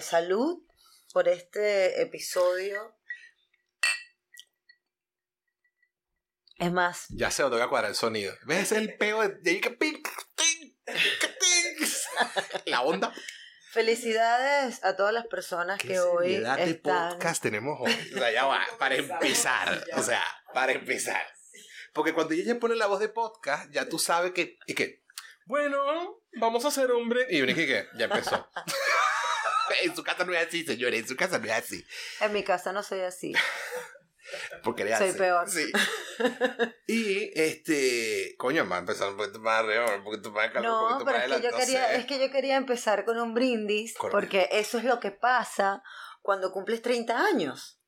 Salud por este episodio. Es más, Ya sé dónde voy a cuadrar el sonido. ¿Ves el peo de La onda. felicidades a todas las personas ¿Qué que hoy seriedad de están. podcast tenemos hoy? O sea, ya va, para empezar. O sea, para empezar. Porque cuando ella pone la voz de podcast, ya tú sabes que. Y que. Bueno, vamos a ser hombre. Y que ya empezó. En su casa no es así, señores. En su casa no es así. En mi casa no soy así. Porque le Soy hace. peor. Sí. y este. Coño, va a empezar un poquito más arriba, un poquito más calor, un No, poquito pero más es que, yo no quería, sé. es que yo quería empezar con un brindis, porque eso es lo que pasa cuando cumples 30 años.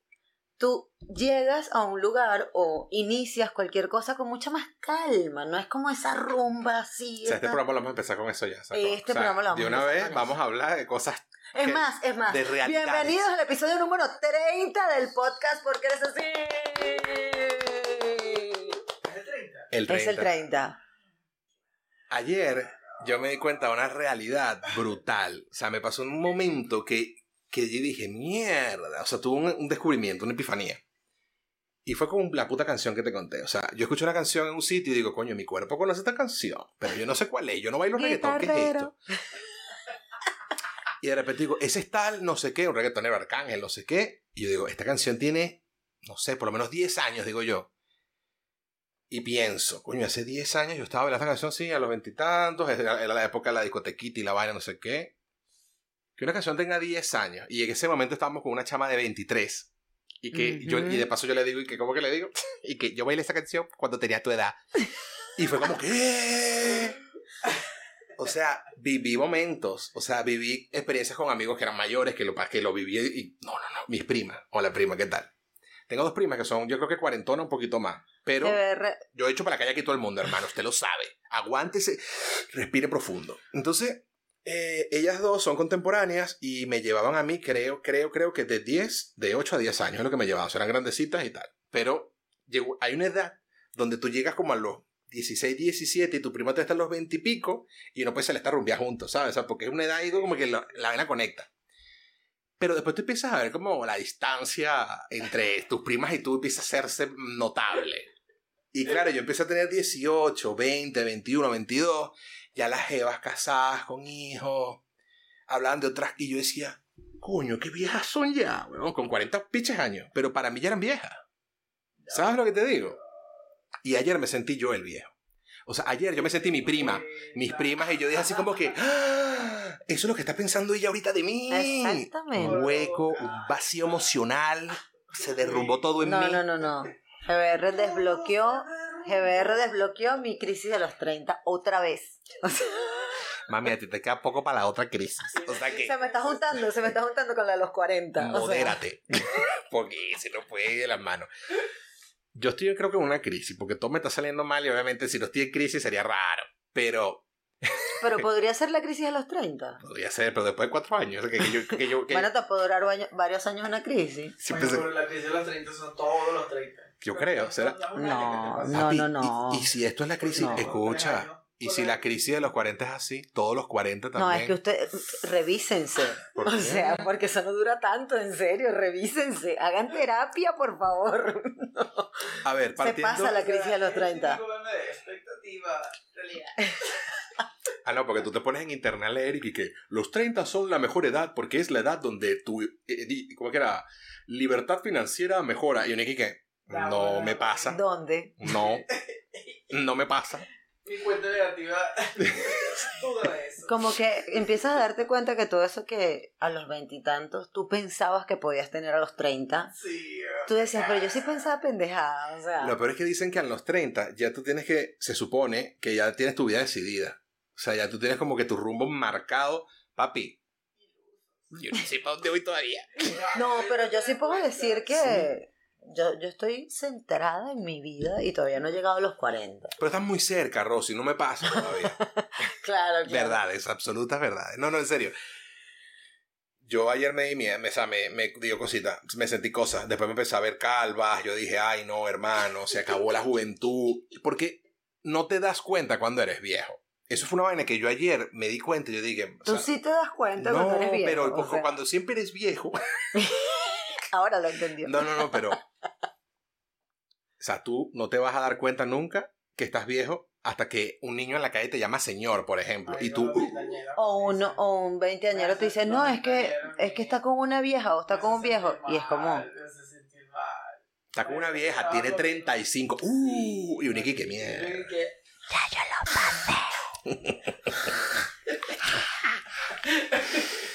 Tú llegas a un lugar o inicias cualquier cosa con mucha más calma, no es como esa rumba así. O sea, este programa lo vamos a empezar con eso ya. ¿sacó? Este programa lo vamos De a una empezar vez vamos a hablar de cosas. Es que- más, es más. de realidades. Bienvenidos al episodio número 30 del podcast porque eres así. El 30. Es el 30. Ayer yo me di cuenta de una realidad brutal. O sea, me pasó un momento que, que yo dije, mierda. O sea, tuve un, un descubrimiento, una epifanía. Y fue como la puta canción que te conté. O sea, yo escucho una canción en un sitio y digo, coño, mi cuerpo conoce esta canción, pero yo no sé cuál es. Yo no bailo reggaetón. ¿Qué es esto? Y de repente digo, ese es tal, no sé qué, un reggaetonero arcángel, no sé qué. Y yo digo, esta canción tiene, no sé, por lo menos 10 años, digo yo. Y pienso, coño, hace 10 años yo estaba bailando esta canción, sí, a los veintitantos, era, era la época de la discotequita y la vaina, no sé qué. Que una canción tenga 10 años. Y en ese momento estábamos con una chama de 23. Y que yo, Ujú. y de paso yo le digo, y que, ¿cómo que le digo? y que yo bailé esa canción cuando tenía tu edad. Y fue como, ¿qué? O sea, viví momentos, o sea, viví experiencias con amigos que eran mayores, que lo, que lo viví y, no, no, no, mis primas, hola prima, ¿qué tal? Tengo dos primas que son, yo creo que cuarentona, un poquito más, pero yo he hecho para la calle aquí todo el mundo, hermano, usted lo sabe, aguántese, respire profundo. Entonces, eh, ellas dos son contemporáneas y me llevaban a mí, creo, creo, creo que de 10, de 8 a 10 años es lo que me llevaban, o sea, eran grandecitas y tal, pero llegó, hay una edad donde tú llegas como a los 16, 17 y tu prima te está a los 20 y pico y uno pues se le está rumbeando juntos, ¿sabes? O sea, porque es una edad ahí como que la, la vaina conecta. Pero después tú empiezas a ver como la distancia entre tus primas y tú empieza a hacerse notable. Y claro, yo empecé a tener 18, 20, 21, 22, ya las jevas casadas con hijos, hablaban de otras y yo decía, coño, qué viejas son ya, weón, con 40 piches años, pero para mí ya eran viejas. ¿Sabes lo que te digo? Y ayer me sentí yo el viejo. O sea, ayer yo me sentí mi prima, mis primas, y yo dije así como que, "Ah, eso es lo que está pensando ella ahorita de mí. Exactamente. Un hueco, un vacío emocional, se derrumbó todo en No, mí. no, no, no. GBR desbloqueó, GBR desbloqueó mi crisis de los 30 otra vez. O sea, Mami, a ti te queda poco para la otra crisis. O sea que, se me está juntando, se me está juntando con la de los 40. o sea. modérate. porque se nos puede ir de las manos. Yo estoy, creo que en una crisis, porque todo me está saliendo mal y obviamente si no estoy en crisis sería raro. Pero Pero podría ser la crisis de los 30. podría ser, pero después de cuatro años. Que, que yo, que yo, que Bueno, te puede durar baño- varios años una crisis. se- Pero la crisis de los 30 son todos los 30. Yo creo, ¿será? No, no, no, no. Y, y si esto es la crisis, No. escucha. Y si la crisis de los 40 es así, todos los 40 también. No, es que ustedes revísense. ¿Por O sea, porque eso no dura tanto, en serio, revísense. Hagan terapia, por favor. A ver, Se partiendo. pasa la crisis de los 30. Expectativa, realidad. Ah, no, porque tú te pones en internet a leer y que los 30 son la mejor edad porque es la edad donde tu, eh, di- ¿cómo que era? Libertad financiera mejora. Y uno dice no me pasa. ¿Dónde? No, no me pasa. Mi cuenta negativa duda de eso. Como que empiezas a darte cuenta que todo eso que a los veintitantos tú pensabas que podías tener a los 30, Sí, tú decías, pero yo sí pensaba pendejada, o sea. Lo peor es que dicen que a los 30 ya tú tienes que, se supone que ya tienes tu vida decidida. O sea, ya tú tienes como que tu rumbo marcado. Papi, yo no sé para dónde voy todavía. No, pero yo sí puedo decir que yo, yo estoy centrada en mi vida y todavía no he llegado a los 40. Pero estás muy cerca, Rosy, no me pasa todavía. Claro, claro. verdades, absolutas verdades. No, no, en serio. Yo ayer me di miedo, me, o sea, me, me dio cositas, me sentí cosas. Después me empecé a ver calvas. Yo dije, ay, no, hermano, se acabó la juventud. Porque no te das cuenta cuando eres viejo. Eso fue una vaina que yo ayer me di cuenta y yo dije... o Tú sea, sí te das cuenta no, cuando eres viejo. pero o cu- sea, cuando siempre eres viejo... Ahora lo entendió. No, no, no, pero... O sea, tú no te vas a dar cuenta nunca que estás viejo hasta que un niño en la calle te llama señor, por ejemplo. Y tú... O un, o un veinteañero te dice, no, es que, es que está con una vieja o está con un viejo. Y es como, Está con una vieja, tiene 35. Uh, y un Iki, qué mierda.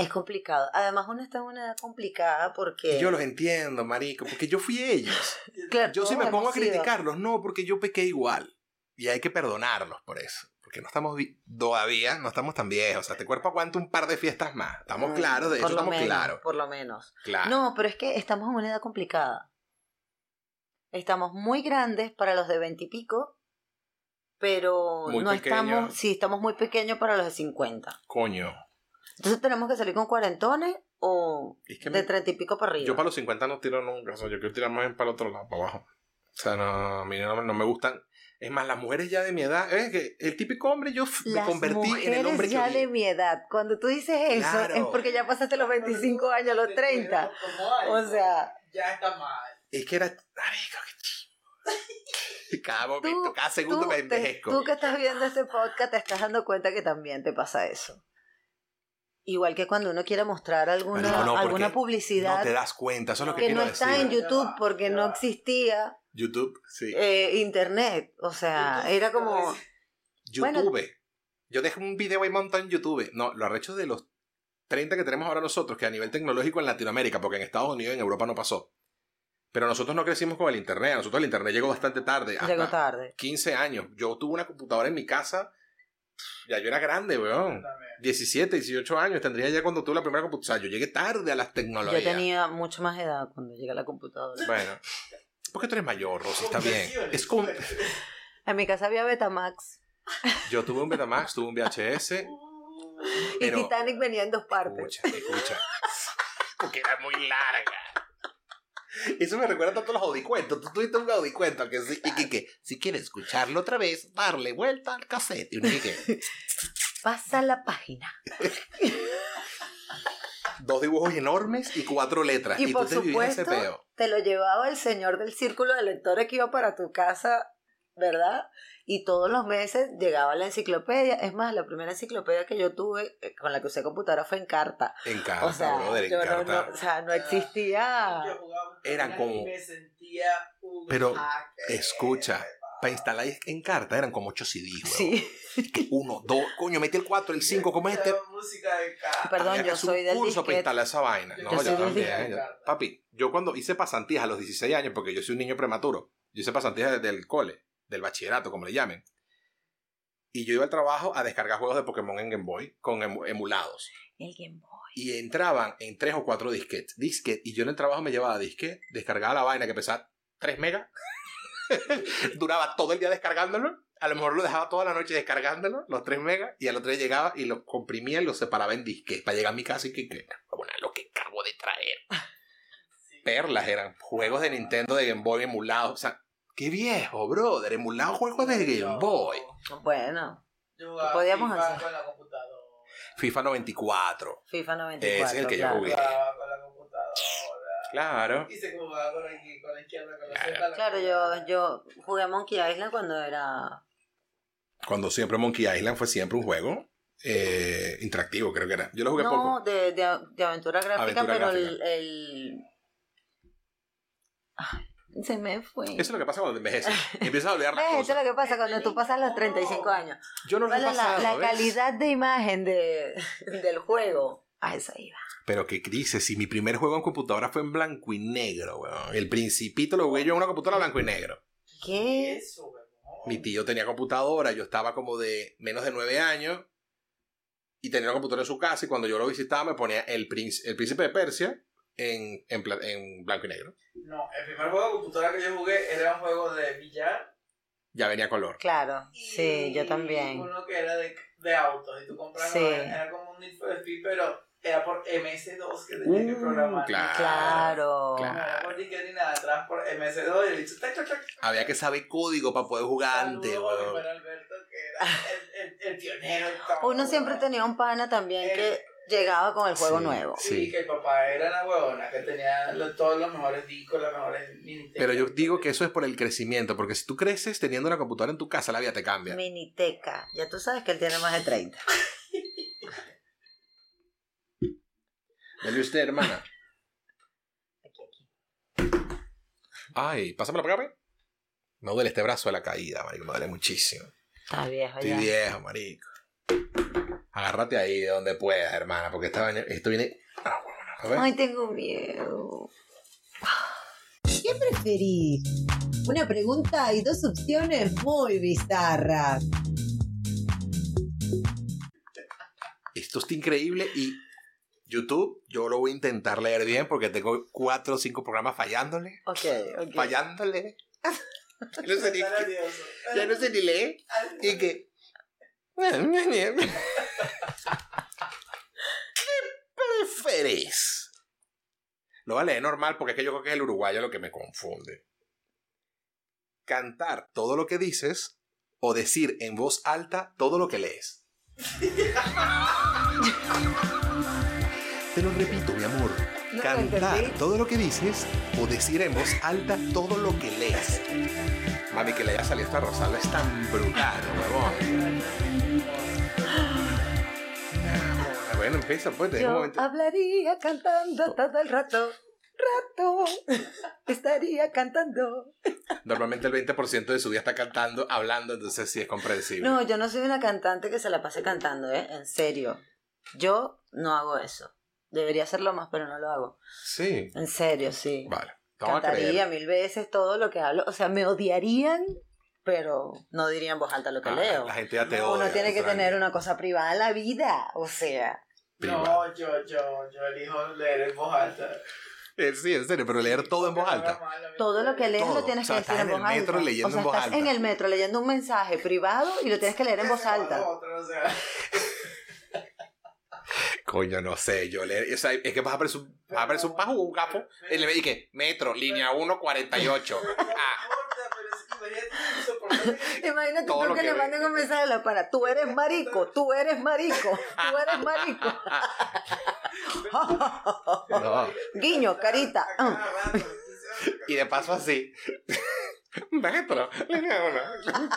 es complicado. Además, uno está en una edad complicada porque... Yo los entiendo, marico, porque yo fui ellos. Claro, Yo sí me pongo a criticarlos, no, porque yo pequé igual. Y hay que perdonarlos por eso. Porque no estamos todavía, no estamos tan viejos. O sea, este cuerpo aguanta un par de fiestas más. Estamos claros, de hecho por lo estamos menos, claros. Por lo menos. Claro. No, pero es que estamos en una edad complicada. Estamos muy grandes para los de veintipico, pero Muy no estamos, sí, estamos muy pequeños para los de 50. Coño. Entonces tenemos que salir con cuarentones o Es que de treinta y pico para arriba. yo para los 50 no tiro nunca. O sea, yo quiero tirar más para el otro lado, para abajo. O sea, no, a mí no, no me gustan. Es más, las mujeres ya de mi edad, es que el típico hombre yo me Las convertí en el mujeres hombre que ya odié. de mi edad. Cuando tú dices eso, Claro. es porque ya pasaste los 25 años, los 30. O sea, Ya está mal. Es que era. Marico, qué chido. Cada momento, Tú- cada segundo tú, me te- envejezco. tú que estás viendo este podcast te estás dando cuenta que también te pasa eso. Igual que cuando uno quiere mostrar alguna, Marico, no, alguna publicidad No te das cuenta, eso es lo que, que quiero no está decir. en YouTube porque no existía YouTube, sí. eh, internet. O sea, era como... bueno. YouTube. Yo dejé un video ahí montado en YouTube. No, lo arrecho de los 30 que tenemos ahora nosotros, que a nivel tecnológico en Latinoamérica, porque en Estados Unidos y en Europa no pasó. Pero nosotros no crecimos con el Internet. A nosotros el Internet llegó bastante tarde. hasta Llegó tarde. 15 años. Yo tuve una computadora en mi casa. Ya yo era grande, weón. 17, 18 años tendría ya cuando tuve la primera computadora. O sea, yo llegué tarde a las tecnologías. Yo tenía mucho más edad cuando llegué a la computadora. Bueno. Porque tú eres mayor, Rosy, está bien. Es como... En mi casa había Betamax. Yo tuve un Betamax, tuve un VHS. Y Pero- Titanic venía en dos partes. Escucha, escucha. Porque era muy larga. Eso me recuerda tanto a los audicuentos. Tú tuviste un audicuento que sí, y que, que si quieres escucharlo otra vez, darle vuelta al cassette. Y uno que, Pasa la página. dos dibujos enormes y cuatro letras. Y, Y, por tú te vivías ese supuesto, peo. te lo llevaba el señor del círculo de lectores que iba para tu casa, ¿verdad? Y todos los meses llegaba la enciclopedia. Es más, la primera enciclopedia que yo tuve, eh, con la que usé computadora, fue en carta. En carta, o sea, brother, en yo no, carta. no- o sea, no existía. Yo jugaba Eran y como- me sentía un Pero, hacker. Escucha, para instalar en carta eran como 8 CDs. Sí. Uno, dos, coño, mete el 4, el 5, ¿cómo es este? Música de Perdón, Había yo soy del curso para disquete. instalar esa vaina. Yo No, yo también. papi, yo cuando hice pasantías a los 16 años, porque yo soy un niño prematuro, yo hice pasantías desde el cole, del bachillerato, como le llamen. Y yo iba al trabajo a descargar juegos de Pokémon en Game Boy con emu- emulados. El Game Boy. Y entraban en tres o cuatro disquetes. Disquete. Y yo en el trabajo me llevaba disquete, descargaba la vaina que pesaba 3 megas. Duraba todo el día descargándolo. A lo mejor lo dejaba toda la noche descargándolo, los 3 megas. Y al otro día llegaba y lo comprimía y lo separaba en disquete para llegar a mi casa y que, que bueno, lo que acabo de traer. Sí. Perlas eran juegos de Nintendo de Game Boy emulados. O sea, qué viejo, brother. Emulados juegos de Game Boy. Bueno, Yo jugaba Podíamos FIFA hacer. con la computadora. FIFA 94. FIFA 94. Ese es el que yo claro. jugué. Con la computadora. Claro. Y se jugaba con la, con la izquierda, con la Claro. Z. la Claro, yo, yo jugué Monkey Island cuando era... Cuando siempre Monkey Island fue siempre un juego eh, interactivo, creo que era. Yo lo jugué No, poco. de, de, de aventura gráfica, Aventura pero gráfica. el... el... Ay, se me fue. Eso es lo que pasa cuando envejeces. Empiezas a olvidar las Eh, Eso es cosas. lo que pasa cuando tú pasas los 35 años. Yo no lo he Bueno, la, pasado, la ¿ves? calidad de imagen de, del juego. A eso iba. Pero qué crisis. Si mi primer juego en computadora fue en blanco y negro, weón. El principito lo jugué yo en una computadora blanco y negro. ¿Qué? Eso, weón. Mi tío tenía computadora, yo estaba como de menos de nueve años y tenía una computadora en su casa y cuando yo lo visitaba me ponía el, príncipe, el príncipe de Persia en, en, en blanco y negro. No, el primer juego de computadora que yo jugué era un juego de billar. Ya venía color. Claro, y sí, yo también. Uno que era de, de autos y tú comprabas. Sí. Era como un Need for Speed, pero era por MS2 que tenías que Uh, programar. claro. Claro. No era por ni nada, atrás por MS2 y el bicho tac, tac, tac. Había que saber código para poder jugar antes, Alberto, que era el, el pionero en todo. Uno siempre tenía un pana también que llegaba con el juego Sí. nuevo. Sí, Sí. que el papá era la huevona, que tenía lo- todos los mejores discos, las mejores mini Pero yo digo que eso es por el crecimiento, porque si tú creces teniendo una computadora en tu casa, la vida te cambia. Miniteca. Ya tú sabes que él tiene más de 30. Dale usted, hermana. Aquí, aquí. Ay, pásamela para acá. Me duele este brazo de la caída, marico, me duele muchísimo. Está viejo Estoy ya. viejo, marico. Agárrate ahí de donde puedas, hermana, porque esta esto viene... Ah, bueno, a ver. Ay, tengo miedo. ¿Qué preferís? Una pregunta y dos opciones muy bizarras. Esto está increíble y YouTube, yo lo voy a intentar leer bien porque tengo cuatro o cinco programas fallándole. Ok, ok. Fallándole. Ya no sé ni, ya no sé ni leer. Y que... ¿Qué preferís? Lo voy a normal porque es que yo creo que es el uruguayo lo que me confunde. Cantar todo lo que dices o decir en voz alta todo lo que lees. Te lo repito, mi amor. No Cantar todo lo que dices o decir en voz alta todo lo que lees. Mami, que le haya salido esta Rosalba es tan brutal, huevón. Bueno, empieza pues, un Yo momento. hablaría cantando todo el rato. Rato. Estaría cantando. Normalmente el 20% de su día está cantando, hablando, entonces sí es comprensible. No, yo no soy una cantante que se la pase cantando, ¿eh? En serio. Yo no hago eso. Debería hacerlo más, pero no lo hago. Sí. En serio, sí. Vale. Cantaría creer. mil veces todo lo que hablo. O sea, me odiarían, pero no diría en voz alta lo que Ah, leo. La gente ya te Uno odia. tiene que tener una cosa privada en la vida. O sea. No, yo, yo, yo elijo leer en voz alta. Eh, Sí, en serio, pero leer todo en voz alta. todo lo que lees Todo. lo tienes O sea, que decir en en voz el metro alta. leyendo o sea, en voz estás alta. en el metro leyendo un mensaje privado y lo tienes que leer en voz alta. Coño, no sé, yo leer. O sea, es que vas a aparecer un, vas a aparecer un pajo un gapo. Y le y que metro, línea 1, 48. no Ah, imagínate Todo tú que, que le ve. manden un mensaje a la para. Tú eres marico, tú eres marico, tú eres marico. no. Guiño, carita. A cada rato, quizás. Y de paso así. Metro, línea 1.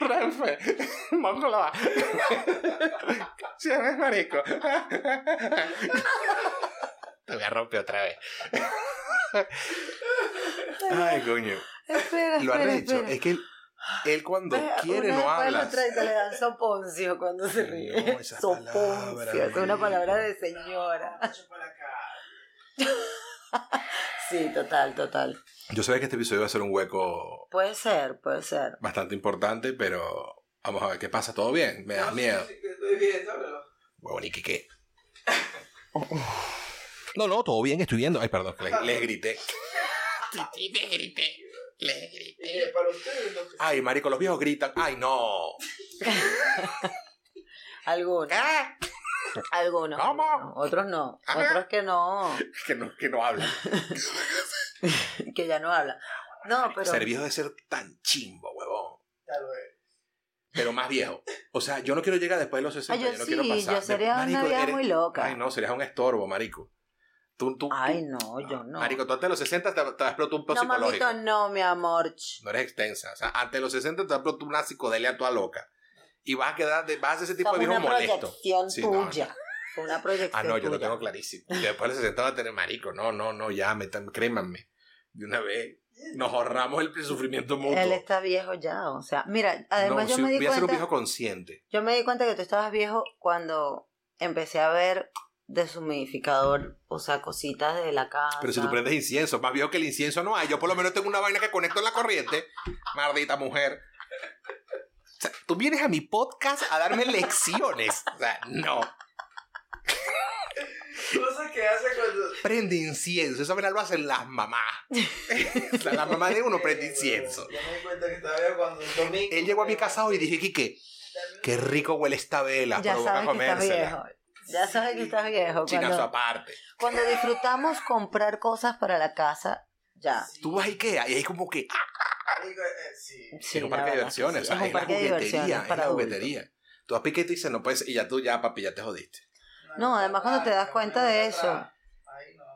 Renfe, Moncloa. Si eres marico. Te voy a romper otra vez. Ay, coño. Espera, Lo espera, arrecho espera. es que él, él cuando quiere una no habla. le dan soponcio cuando se ríe. No, palabra, soponcio, es una palabra de señora. Chupa la cara. Sí, total, total. Yo sabía que este episodio iba a ser un hueco Puede ser, puede ser. bastante importante, pero vamos a ver qué pasa. ¿Todo bien? Me da No, miedo. sí, sí, que Estoy bien, ¿sabes? Huevón, ¿y qué qué? No, no, todo bien, estoy viendo. Ay, perdón, les, les grité. Les grité. Les grité. que Ay, marico, los viejos gritan. Ay, no. Algunos. ¿Qué? Algunos. ¿Cómo? algunos. Otros no. Ajá. Otros que no. Que no, que no hablan. Que ya no hablan. No, pero. Ser viejo de ser tan chimbo, huevón. ya lo es. Pero más viejo. O sea, yo no quiero llegar después de los 60. Ay, yo yo no sí, quiero pasar. yo sería una Marico, vieja eres- muy loca. Ay, no, serías un estorbo, marico. Tú, tú, Ay, tú- no, yo no. Marico, tú antes de los 60 te, te explotó un pedo no, psicológico. mamito, no, mi amor. No eres extensa. O sea, antes de los 60 te explotó una psicodelia toda loca. Y vas a quedar, de- vas a ser ese tipo Fue de viejo una molesto. proyección Sí, no, tuya. Fue una proyección Ah, no, yo lo tuya. tengo clarísimo. Que después de los 60 va a tener marico. No, no, no, ya, metan, crémanme. De una vez nos ahorramos el sufrimiento mutuo. Él está viejo ya, o sea, mira, además no, yo me di voy a ser un cuenta, viejo consciente. yo me di cuenta que tú estabas viejo cuando empecé a ver deshumidificador, o sea, cositas de la casa. Pero si tú prendes incienso, más viejo que el incienso no hay. Yo por lo menos tengo una vaina que conecto en la corriente. Maldita mujer. O sea, tú vienes a mi podcast a darme lecciones. O sea, no. Cosas que hace cuando. Prende incienso. Esa vaina lo hacen las mamás. O sea, la mamá de uno prende incienso. Yo me di cuenta que estaba cuando un domingo. Él llegó a mi casa hoy y dije, Quique, qué rico huele esta vela. ya sabes que estás comérsela. viejo. Ya sabes que estás viejo. Chinazo Cuando, aparte. cuando disfrutamos comprar cosas para la casa, ya. Tú vas a Ikea y hay como que... ah, Marico, eh, sí. Sí, es un parque de diversiones. sí. o sea, es es la juguetería. Es la juguetería. Tú vas piquete y dices, no puedes, y ya tú, ya, papi, ya te jodiste. No, además cuando te das cuenta de eso.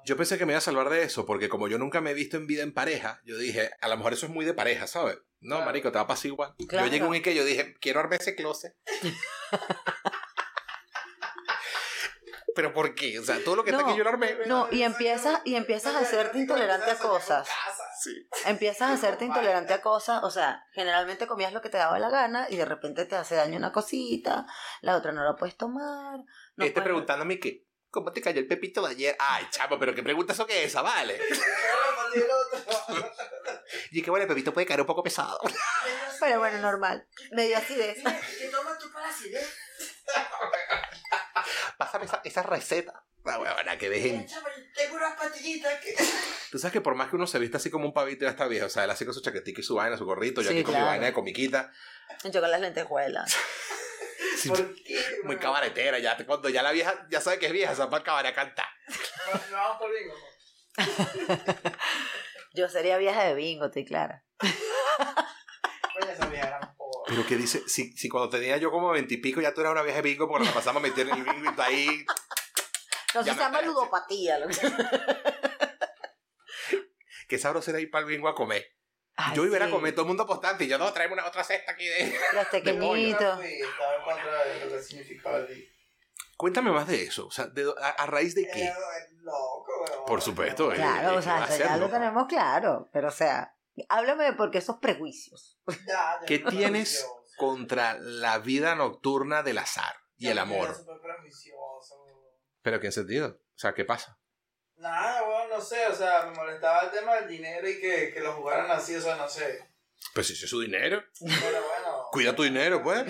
Yo pensé que me iba a salvar de eso, porque como yo nunca me he visto en vida en pareja, yo dije, a lo mejor eso es muy de pareja, ¿sabes? No, Claro. marico, te va a pasar igual. Claro. Yo llegué un y yo dije, quiero armar ese closet. ¿Pero por qué? O sea, todo lo que está No. aquí yo lo armé. No, y empiezas, y empiezas a hacerte intolerante a cosas. Sí. Empiezas a hacerte intolerante a cosas, o sea, generalmente comías lo que te daba la gana y de repente te hace daño una cosita, la otra no la puedes tomar. No este puedes- preguntándome que, ¿cómo te cayó el pepito de ayer? Ay, chamo, pero qué pregunta eso que es esa, vale. Y que bueno, el pepito puede caer un poco pesado. Pero bueno, normal. Me dio acidez. ¿Qué tomas tú para acidez? Pásame esa, esa receta. La huevona, que dejen. Tengo unas pastillitas que... Tú sabes que por más que uno se vista así como un pavito ya está viejo, o sea, él así con su chaquetica y su vaina, su gorrito, yo Sí, aquí con mi vaina de comiquita, Yo con las lentejuelas. sí, ¿Por qué? muy bro? cabaretera, ya cuando ya la vieja ya sabe que es vieja, se va para el cabaret a cantar. No, no vamos por bingo. Yo sería vieja de bingo, estoy clara. Pero que dice, si, si cuando tenía yo como veintipico ya tú eras una vieja de bingo porque nos pasamos a meter en el bingo y tú ahí. No, se llama ludopatía. Lo que... Qué sabroso era ir para el bingo a comer. Ay, yo iba a comer todo el mundo postante y yo no, traemos una otra cesta aquí de. Los Yo pequeñitos. fui, estaba en contra de lo que significaba el bingo. Cuéntame más de eso, o sea, de- a, a raíz de qué. Era loco. Por supuesto, eh. Claro, o ¿qué sea, eso ya lo tenemos claro. Pero, o sea, háblame de por qué esos prejuicios. Ya, ¿Qué tienes contra la vida nocturna del azar y Ya, el amor? ¿Pero qué en sentido? O sea, ¿qué pasa? Nada, weón, no sé, o sea, me molestaba el tema del dinero y que, que lo jugaran así, o sea, no sé. Pues si es su dinero. Pero bueno. Cuida tu dinero, pues.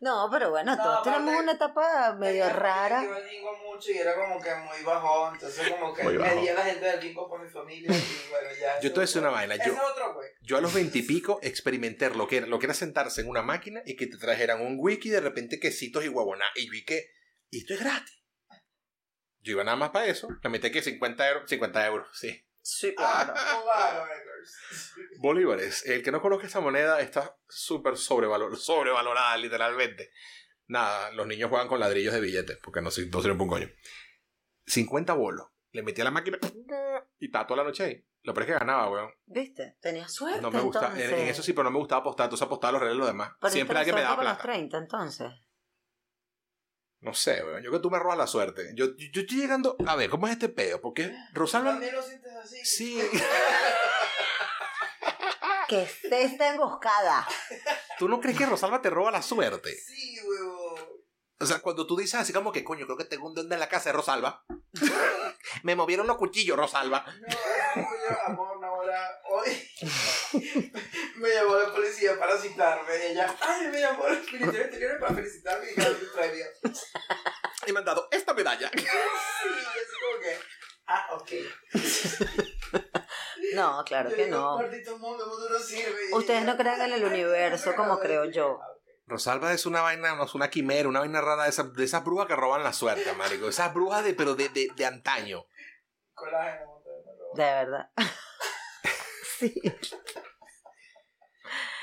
No, pero bueno, No, todos aparte- tenemos una etapa medio Tenía- rara. Iba al bingo mucho y era como que muy bajón, entonces como que Muy me bajón. di a la gente del bingo por mi familia y bueno, ya. Yo te voy a decir una vaina, Ese yo- es otro, güey. Yo a los veintipico experimenté lo que, era, lo que era sentarse en una máquina y que te trajeran un wiki y de repente quesitos y guaboná. Y yo vi que, y esto es gratis. Yo iba nada más para eso. Le metí que 50 euros, 50 euros, sí. Sí, claro. records. Bolívares. El que no conozca esa moneda está súper sobrevalor- sobrevalorada, literalmente. Nada, los niños juegan con ladrillos de billetes, porque no, no sirven para un coño. 50 bolos. Le metí a la máquina y estaba toda la noche ahí. Lo peor es que ganaba, weón. ¿Viste? Tenías suerte. No me gusta, en, eso sí, pero no me gustaba apostar. Entonces apostaba los reales de los demás. Siempre la alguien me daba con los plata. 30, entonces. No sé, weón. Yo creo que tú me robas la suerte. Yo, yo, yo estoy llegando. A ver, ¿cómo es este pedo? Porque Rosalba. También lo sientes así. Sí. Que esté esta emboscada. ¿Tú no crees que Rosalba te roba la suerte? Sí, huevón. O sea, cuando tú dices así como que, coño, creo que tengo un duende en la casa de Rosalba. me movieron los cuchillos, Rosalba. No, amor, una hora. Hoy me llamó la policía para citarme. Y ella, ay, me llamó el Ministerio Exterior para felicitarme y ganar un premio. Y me han dado esta medalla. Sí, y así como que, ah, ok. No, claro Yo que digo, no. Maldito mundo, el mundo no sirve. Y Ustedes no creen en el universo como creo yo. Rosalba es una vaina, no es una quimera, una vaina rara de esas, de esas brujas que roban la suerte, marico. Esas brujas de, pero de, de, de antaño. Colágeno, De verdad. sí.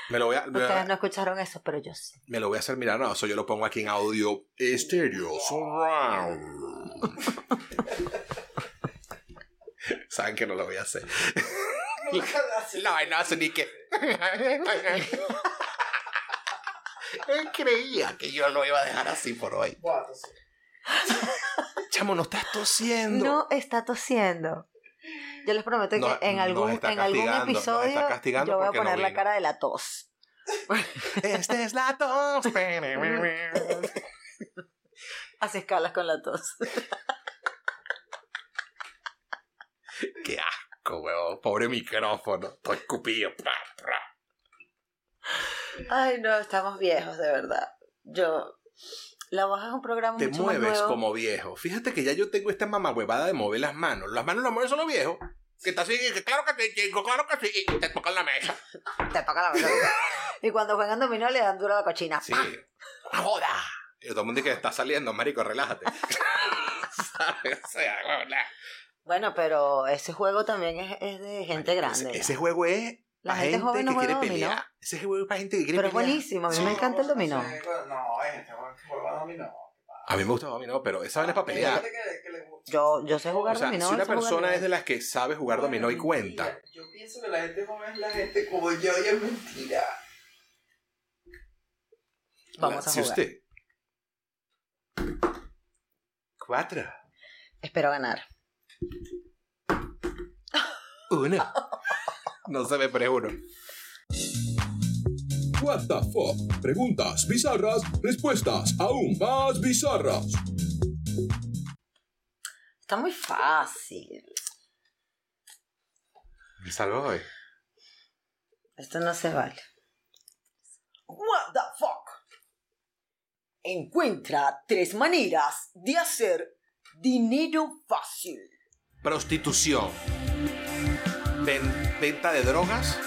Me lo voy a, me, Ustedes no escucharon eso, pero yo sí. me lo voy a hacer mirar, no, eso yo lo pongo aquí en audio estéreo, surround. Saben que no lo voy a hacer. Vaina hace ni que. Él creía que yo lo iba a dejar así por hoy. Chamo, no estás tosiendo. No está tosiendo. Yo les prometo que en algún, en episodio yo voy a no poner la cara de la tos. Esta es la tos. Hace escalas con la tos. Qué asco, weón. Pobre micrófono. Todo escupido. Ay, no, estamos viejos, de verdad. Yo. La Voz es un programa Te mucho más mueves nuevo. como viejo. Fíjate que ya yo tengo esta mamahuevada de mover las manos. Las manos las mueven solo viejos. Que está así, que claro que sí, chico, claro que sí. Y te tocan la mesa. Te toca la verdad. y cuando juegan dominó le dan duro a la cochina. Sí. ¡Ah, ¡Joda! Y todo el mundo dice que está saliendo, marico, relájate. ¿Sabes? O sea, weón, la- Bueno, pero ese juego también es, es de gente grande. Ese juego es La para gente gente, joven no que quiere juega dominó. pelear. Ese juego es para gente que quiere Pero es pelear. buenísimo, a mí Sí. me encanta el dominó. No, este juego juego dominó. A mí me gusta dominó, pero esa vaina es para Hay pelear. Yo, yo sé jugar O sea, dominó. si una persona es de las que sabe jugar dominó y Bueno, cuenta, mentira. Yo pienso que la gente joven es la gente como yo y es mentira. Vamos la- a si jugar. usted. Cuatro. Espero ganar. Uno. No se es uno. What the fuck? Preguntas bizarras, respuestas aún más bizarras. Está muy fácil. Me salvo hoy. Esto no se vale. What the fuck? Encuentra tres maneras de hacer dinero fácil. Prostitución. Ven- venta de drogas.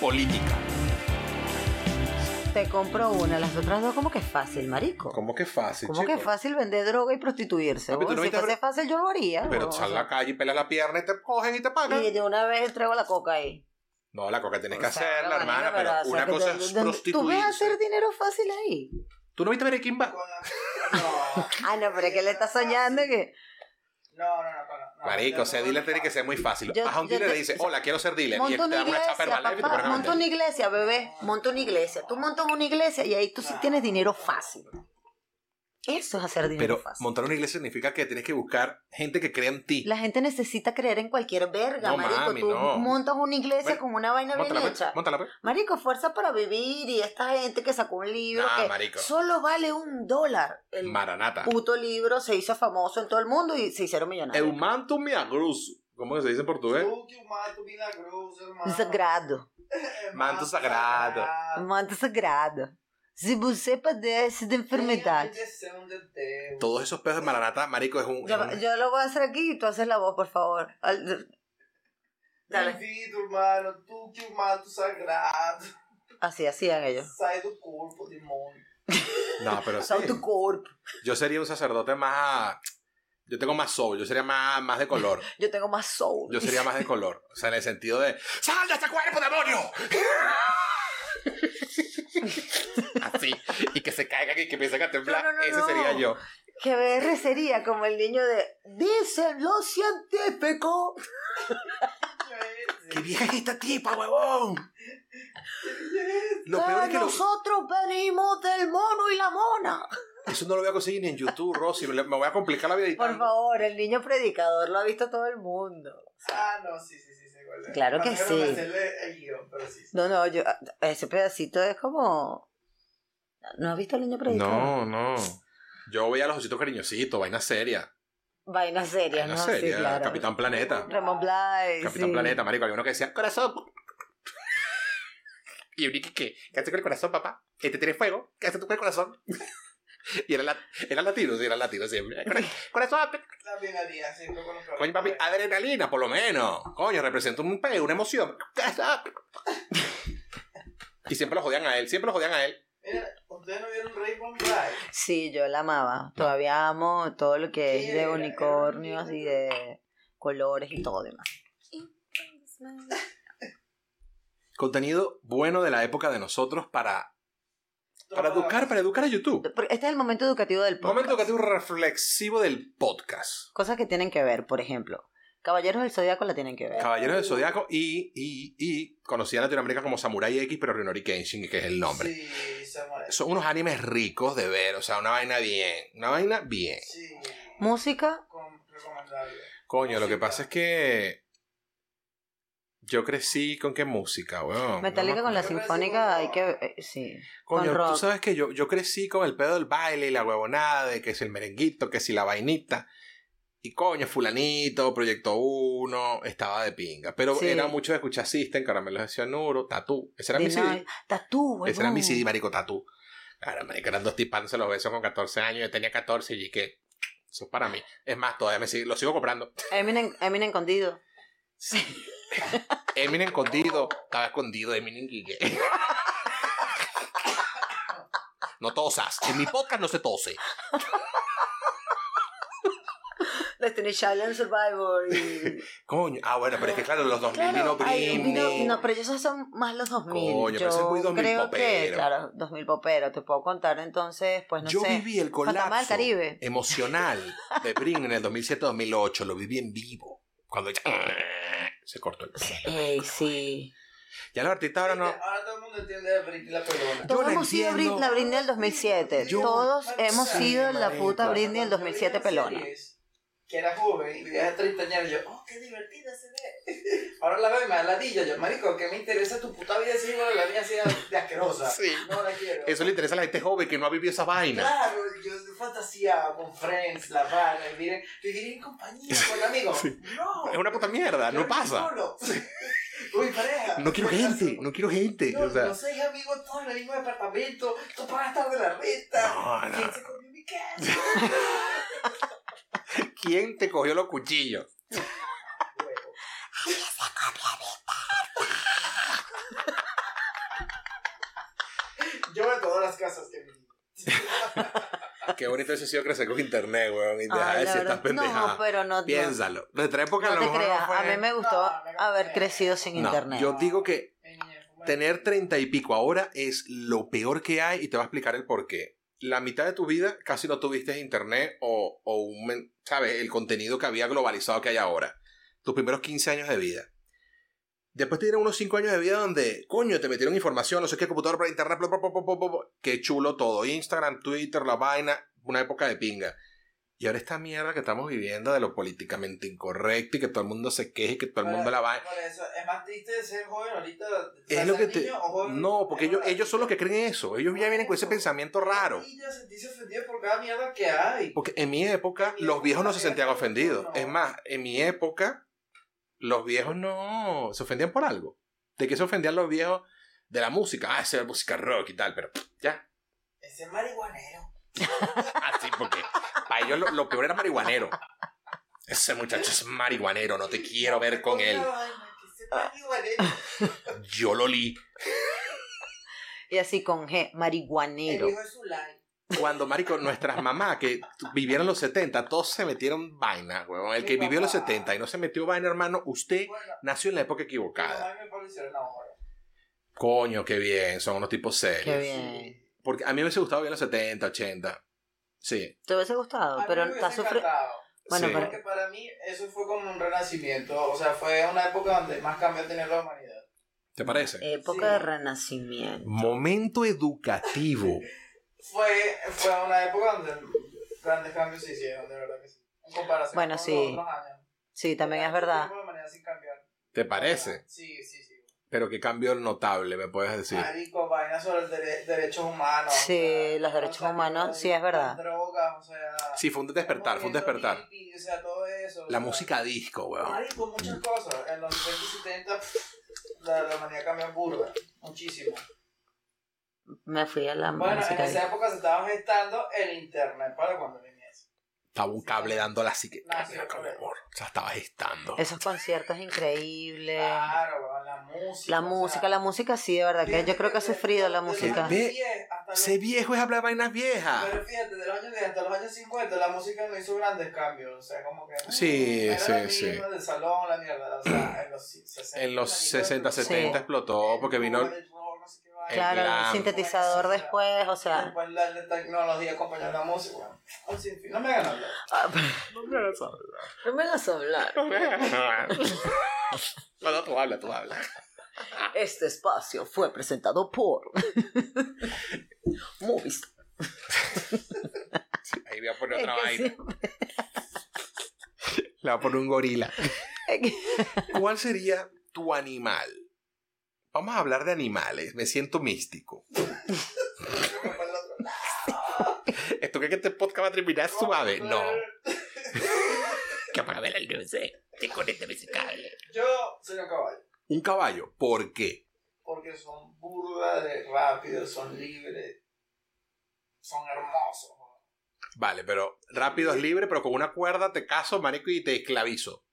Política. Te compro una, las otras dos como que es fácil, marico. ¿Cómo que fácil, ¿Cómo que es chico? fácil vender droga y prostituirse? Papi, ¿tú no si viste fuese ver- fácil yo lo haría. Pero weón, sal a la calle y pelas la pierna y te cogen y te pagan. Y de una vez traigo la coca ahí. No, la coca tienes que O sea, hacerla, marico, hermana, pero o sea, una que cosa tú- es ¿Tú ves prostituirse. hacer dinero fácil ahí? ¿Tú no viste Breaking Bad? Con la- No, Ah, no, pero es que le está soñando que... no, no, no. con la- no, Marico, ser dealer tiene que ser muy fácil. Yo- Vas a un dealer le dices, hola, quiero ser dealer. Y te dan una chapa iglesia, Herbalife y te papá. Monta una iglesia, bebé. Monta una iglesia. Tú montas una iglesia y ahí tú sí tienes dinero fácil. Eso es hacer dinero Pero fácil. montar una iglesia significa que tienes que buscar gente que crea en ti. La gente necesita creer en cualquier verga, No, marico. mami, Tú no. montas una iglesia Bueno, con una vaina bien Móntala, pues, hecha. móntala, pues. Marico, fuerza para vivir y esta gente que sacó un libro Nah, que marico. solo vale un dólar. El Maranata. puto libro se hizo famoso en todo el mundo y se hicieron millonarios. Eumanto miagroso. ¿Cómo que se dice en portugués? Un manto milagroso, hermano. Sagrado. Manto sagrado. Manto sagrado. Se você padece de Deus. Todos esos pedos de Maranata, marico, es un... Es va, un- yo lo voy a hacer aquí y tú haces la voz, por favor. Al- Dale. Bem-vindo, hermano. Tu que o manto sagrado Así hacían ellos. sai do corpo, demônio. No, pero sí. Son tu cuerpo. Yo sería un sacerdote más... Yo tengo más soul, yo sería más, más de color. Yo tengo más soul. Yo sería más de color. O sea, en el sentido de... ¡Sal de este cuerpo, demonio! Así. Y que se caigan y que empiecen a temblar. No, no, no, Ese no. sería yo. Que BR sería como el niño de. Dicen los científicos. ¡Qué vieja es esta tipa, huevón! Lo peor es que lo- nosotros venimos del mono y la mona. eso no lo voy a conseguir ni en YouTube, Rosy. Me voy a complicar la vida Por editando. favor, el niño predicador lo ha visto todo el mundo. Ah, no, sí, sí, sí. Igual. Claro que sí. no el, guion, pero sí. No, no, yo. Ese pedacito es como. ¿No has visto el niño predicador? No, no. Yo veía los ositos cariñositos, vaina seria. Vaina seria, Vaina ¿no? seria. Sí, claro. Capitán Planeta. Ramón Blay. Capitán sí. Planeta, marico. Había uno que decía, corazón. y dije, ¿qué? ¿Qué haces con el corazón, papá? Este tiene fuego. ¿Qué haces tú con el corazón? Y era, la- era latino, sí, era latino siempre. Corazón. También haría siempre con los Coño, papi, adrenalina, por lo menos. Coño, representa un peo, una emoción. y siempre lo jodían a él, siempre lo jodían a él. Mira, ustedes no vieron Rainbow Bright. Sí, yo la amaba. Todavía amo todo lo que es de unicornios y de colores y todo demás. Contenido bueno de la época de nosotros para, para educar, para educar a YouTube. Este es el momento educativo del podcast. Momento educativo reflexivo del podcast. Cosas que tienen que ver, por ejemplo. Caballeros del Zodíaco la tienen que ver. Caballeros del Zodiaco y, y, y conocida en Latinoamérica como Samurai X, pero Rinori Kenshin, que es el nombre. Sí. Son unos animes ricos de ver, o sea, una vaina bien, una vaina bien. Sí. Música, Con, recomendable. Coño, lo que pasa es que yo crecí con qué música, weón. Metallica No con la sinfónica, hay que... eh, sí. Coño, con tú rock. sabes que yo, yo crecí con el pedo del baile y la huevonada, de que es el merenguito, que si la vainita. Y coño, fulanito, Proyecto 1, estaba de pinga. Pero Sí. era mucho de escuchar System, Caramelos de Cianuro, Tatú. Ese era mi CD. Tatú, Ese era mi. CD, marico, Tatú. Claro, marico, eran dos tipándose los besos con 14 años. Yo tenía 14 y que eso es para mí. Es más, todavía me sigue, lo sigo comprando. Eminem, Eminem escondido. Eminem escondido. Estaba escondido Eminem Guille. No tosas. En mi podcast no se tose. Destiny Child Survivor y... Coño. Ah, bueno, pero es que claro, los 2000 Claro, vino Britney. vino- no, pero esos son más los 2000. Coño, pero ese es Yo muy 2000 creo que, popero. claro, 2000 popero. Te puedo contar entonces, pues no Yo sé. viví el colapso Caribe. emocional de Britney en el 2007-2008. Lo viví en vivo. Cuando ella se cortó el pelo. Ey, sí. Ya los artistas ahora no. Ahora todo el mundo entiende a Britney la pelona. Todos la hemos sido entiendo. Brit- la Britney del 2007. Yo- Todos hemos sido la puta Britney del Cuando 2007 veía pelona. Que era joven y vivía de 30 años, yo, oh, qué divertida se ve. Ahora la veo y me da ladilla. Yo, marico, ¿qué me interesa tu puta vida si igual la mía sea de asquerosa? Sí. No la quiero. Eso le interesa a la gente joven que no ha vivido esa vaina. Claro, yo fantaseaba con friends, la vaina, vivir vivir en compañía con amigos. No. Es una puta mierda, no pasa. Solo. Con mi pareja. No quiero gente, no quiero gente. No, o sea, los seis amigos todos en el mismo departamento, tú pagas tarde la renta. No, no. ¿Quién se comió mi casa? ¿quién te cogió los cuchillos? Yo de todas las casas que. Qué bonito ese sido crecer con internet, weón. Y dejar Ay, de decir estas no, pero no, Piénsalo. De nuestra época a no lo te mejor creas. no fue... A mí me gustó No, me haber crecido sin No, internet. yo digo que En tener treinta y pico ahora es lo peor que hay y te voy a explicar el por qué. La mitad de tu vida casi no tuviste internet o, o un, ¿sabes? El contenido que había globalizado que hay ahora. Tus primeros 15 años de vida. Después te dieron unos 5 años de vida donde, coño, te metieron información, no sé qué, computador para internet, bla, bla, bla. qué chulo todo. Instagram, Twitter, la vaina, una época de pinga. Y ahora esta mierda que estamos viviendo de lo políticamente incorrecto y que todo el mundo se queje y que todo el mundo la va. Por eso, es más triste de ser joven ahorita. Es lo que te... joven- No, porque ellos, es ellos son los que creen eso. Ellos ya vienen con ese pensamiento raro. Sentirse ofendido por cada mierda que hay. Porque en mi época los viejos no se sentían ofendidos. Es más, en mi época los viejos no se ofendían por algo. ¿De qué se ofendían los viejos? De la música. Ah, esa es música rock y tal, pero ya. Ese marihuanero. Así, porque para ellos lo, lo peor era marihuanero. Ese muchacho es marihuanero, no te quiero ver con él. Yo lo li. Y así con G, marihuanero. Cuando, marico, nuestras mamás que vivieron los 70, todos se metieron vaina, huevón. El que Mi vivió los papá. 70 y no se metió vaina, hermano, usted Bueno, nació en la época equivocada. Coño, qué bien, son unos tipos serios. Qué bien. Porque a mí me hubiese gustado bien los 70, 80. Sí. ¿Te hubiese gustado? A mí Pero me está sufriendo. Bueno, sí. pero- Porque para mí eso fue como un renacimiento. O sea, fue una época donde más cambios tenía la humanidad. ¿Te parece? Época Sí. de renacimiento. Momento educativo. Fue, fue una época donde grandes cambios se hicieron, de verdad que sí. En comparación Bueno, con sí. los otros años. Sí, también es verdad. sin cambiar. ¿Te parece? Sí, sí, sí. Pero qué cambio notable, me puedes decir. Marico, vainas sobre el dere- derechos humanos. Sí, o los derechos o sea, humanos, sí, es verdad. Drogas, o sea. Sí, fue un despertar, fue un despertar. hippie, o sea, todo eso. o La sea, música disco, weón. Marico, muchas cosas. En los 60 y 70, pff, la, la humanidad cambió burda. Muchísimo. Me fui a la Bueno, en música. esa época se estaba gestando el internet para cuando viniese. Estaba un cable dando la psique. No, sí, Mira, con amor. O sea, estaba gestando. Esos conciertos increíbles. Claro, la música. La o sea, música, la música sí, de verdad, que fíjate yo creo que ha sufrido la música. Ve- 10 hasta los- Ese viejo es hablar vainas viejas. Pero fíjate, de los años 10 hasta los años 50 la música no hizo grandes cambios. O sea, como que. Sí, era sí, la sí. misma del salón, la mierda. O sea, en los 60. En los marico, 60, 70 Sí. explotó porque vino. el Claro, el sintetizador después, o sea. Después la, la tecnología acompañó la música. Bueno, un sinfín. No me hagan hablar. ah, No me hagas hablar. No, tú habla, tú habla. Este espacio fue presentado por Movistar. Ahí voy a poner otra vaina. siempre- Le voy a poner un gorila. ¿Cuál sería tu animal? Vamos a hablar de animales. Me siento místico. ¿Esto cree que este podcast va a terminar suave? No. Que apaga la luz. Que conéctame ese cable. Yo soy un caballo. Un caballo. ¿Por qué? Porque son burda de rápidos, son libres, son hermosos. Vale, pero rápido es libre, pero con una cuerda te caso, marico, y te esclavizo.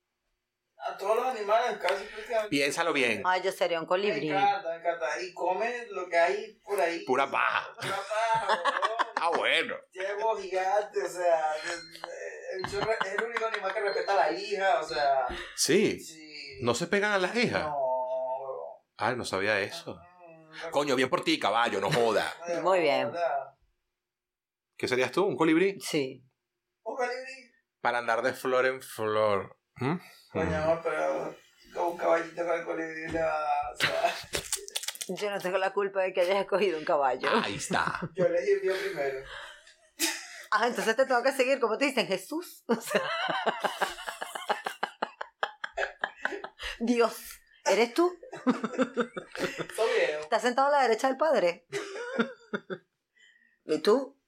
A todos los animales casi prácticamente. Piénsalo bien. Ay, yo sería un Me colibrí. encanta, me encanta. Y come lo que hay por ahí. Pura paja. Pura paja. Ah, bueno. Llevo gigante, o sea, es, el es único animal que respeta a la hija, o sea. Sí. Sí. ¿No se pegan a las hijas? No. Ay, no sabía eso. Mm, Coño, bien por ti, caballo, no joda. Muy bien. ¿Qué serías tú? ¿Un colibrí? Sí. Un colibrí. Para andar de flor en flor. ¿Mm? Coño, amor, pero con un caballito con el colibrí, no, o sea, Yo no tengo la culpa de que hayas escogido un caballo. Ahí está. yo elegí el mío primero. Ah, entonces te tengo que seguir, como te dicen, Jesús. O sea, Dios, ¿eres tú? ¿Estás sentado a la derecha del padre? ¿Y tú?